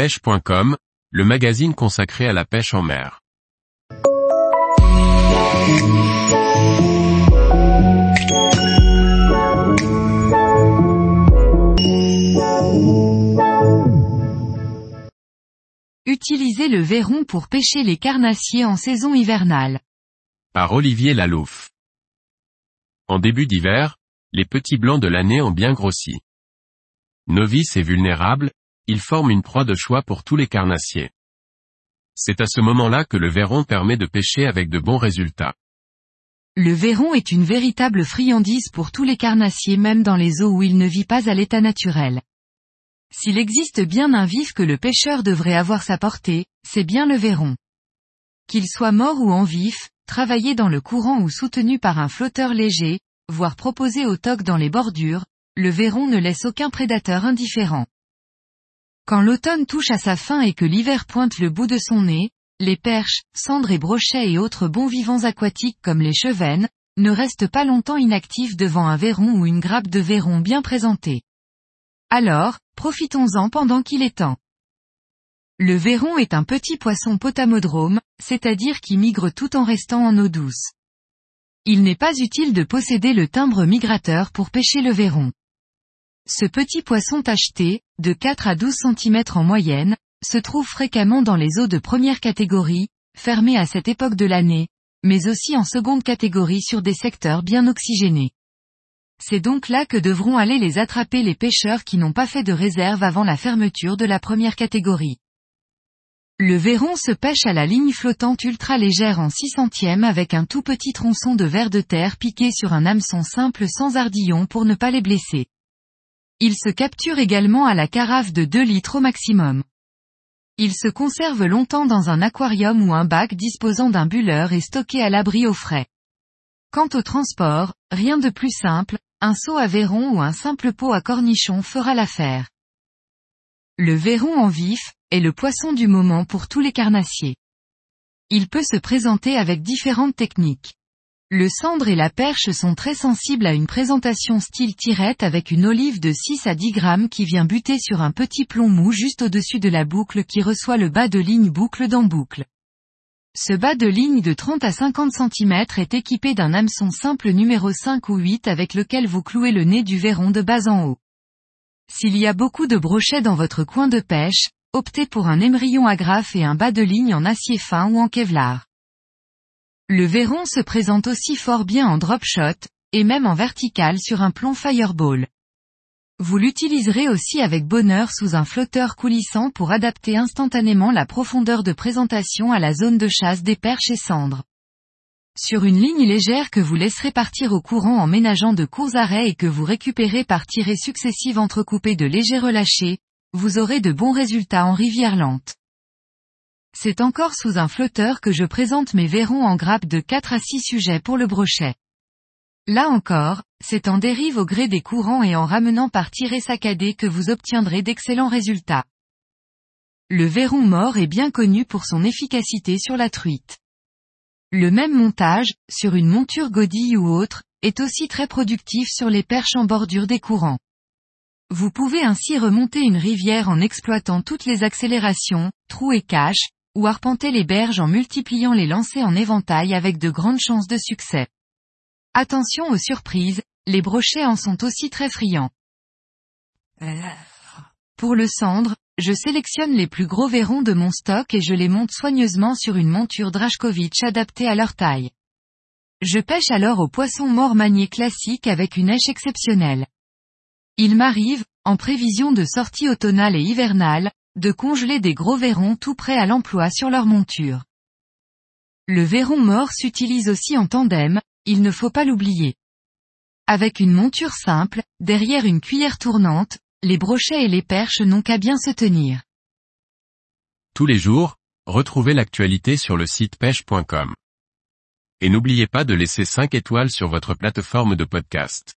pêche.com, le magazine consacré à la pêche en mer. Utilisez le verron pour pêcher les carnassiers en saison hivernale. Par Olivier Lalouf. En début d'hiver, les petits blancs de l'année ont bien grossi. Novices et vulnérables, ils forment une proie de choix pour tous les carnassiers. C'est à ce moment-là que le verron permet de pêcher avec de bons résultats. Le verron est une véritable friandise pour tous les carnassiers même dans les eaux où il ne vit pas à l'état naturel. S'il existe bien un vif que le pêcheur devrait avoir sa portée, c'est bien le verron. Qu'il soit mort ou en vif, travaillé dans le courant ou soutenu par un flotteur léger, voire proposé au toc dans les bordures, le verron ne laisse aucun prédateur indifférent. Quand l'automne touche à sa fin et que l'hiver pointe le bout de son nez, les perches, cendres et brochets et autres bons vivants aquatiques comme les chevennes, ne restent pas longtemps inactifs devant un verron ou une grappe de verron bien présentée. Alors, profitons-en pendant qu'il est temps. Le verron est un petit poisson potamodrome, c'est-à-dire qui migre tout en restant en eau douce. Il n'est pas utile de posséder le timbre migrateur pour pêcher le verron. Ce petit poisson tacheté, de 4 à 12 cm en moyenne, se trouve fréquemment dans les eaux de première catégorie, fermées à cette époque de l'année, mais aussi en seconde catégorie sur des secteurs bien oxygénés. C'est donc là que devront aller les attraper les pêcheurs qui n'ont pas fait de réserve avant la fermeture de la première catégorie. Le verron se pêche à la ligne flottante ultra légère en 6 centièmes avec un tout petit tronçon de verre de terre piqué sur un hameçon simple sans ardillon pour ne pas les blesser. Il se capture également à la carafe de 2 litres au maximum. Il se conserve longtemps dans un aquarium ou un bac disposant d'un bulleur et stocké à l'abri au frais. Quant au transport, rien de plus simple, un seau à verron ou un simple pot à cornichon fera l'affaire. Le verron en vif, est le poisson du moment pour tous les carnassiers. Il peut se présenter avec différentes techniques. Le cendre et la perche sont très sensibles à une présentation style tirette avec une olive de 6 à 10 grammes qui vient buter sur un petit plomb mou juste au-dessus de la boucle qui reçoit le bas de ligne boucle dans boucle. Ce bas de ligne de 30 à 50 cm est équipé d'un hameçon simple numéro 5 ou 8 avec lequel vous clouez le nez du verron de bas en haut. S'il y a beaucoup de brochets dans votre coin de pêche, optez pour un émerillon agrafe et un bas de ligne en acier fin ou en kevlar. Le verron se présente aussi fort bien en drop shot, et même en vertical sur un plomb fireball. Vous l'utiliserez aussi avec bonheur sous un flotteur coulissant pour adapter instantanément la profondeur de présentation à la zone de chasse des perches et cendres. Sur une ligne légère que vous laisserez partir au courant en ménageant de courts arrêts et que vous récupérez par tirées successives entrecoupées de légers relâchés, vous aurez de bons résultats en rivière lente. C'est encore sous un flotteur que je présente mes verrons en grappe de 4 à 6 sujets pour le brochet. Là encore, c'est en dérive au gré des courants et en ramenant par tirée saccadée que vous obtiendrez d'excellents résultats. Le verron mort est bien connu pour son efficacité sur la truite. Le même montage, sur une monture godille ou autre, est aussi très productif sur les perches en bordure des courants. Vous pouvez ainsi remonter une rivière en exploitant toutes les accélérations, trous et caches, ou arpenter les berges en multipliant les lancers en éventail avec de grandes chances de succès. Attention aux surprises, les brochets en sont aussi très friands. Pour le cendre, je sélectionne les plus gros verrons de mon stock et je les monte soigneusement sur une monture Drashkovich adaptée à leur taille. Je pêche alors au poisson mort manié classique avec une hache exceptionnelle. Il m'arrive, en prévision de sortie automnale et hivernale, de congeler des gros verrons tout prêts à l'emploi sur leur monture. Le verron mort s'utilise aussi en tandem, il ne faut pas l'oublier. Avec une monture simple, derrière une cuillère tournante, les brochets et les perches n'ont qu'à bien se tenir. Tous les jours, retrouvez l'actualité sur le site pêche.com. Et n'oubliez pas de laisser 5 étoiles sur votre plateforme de podcast.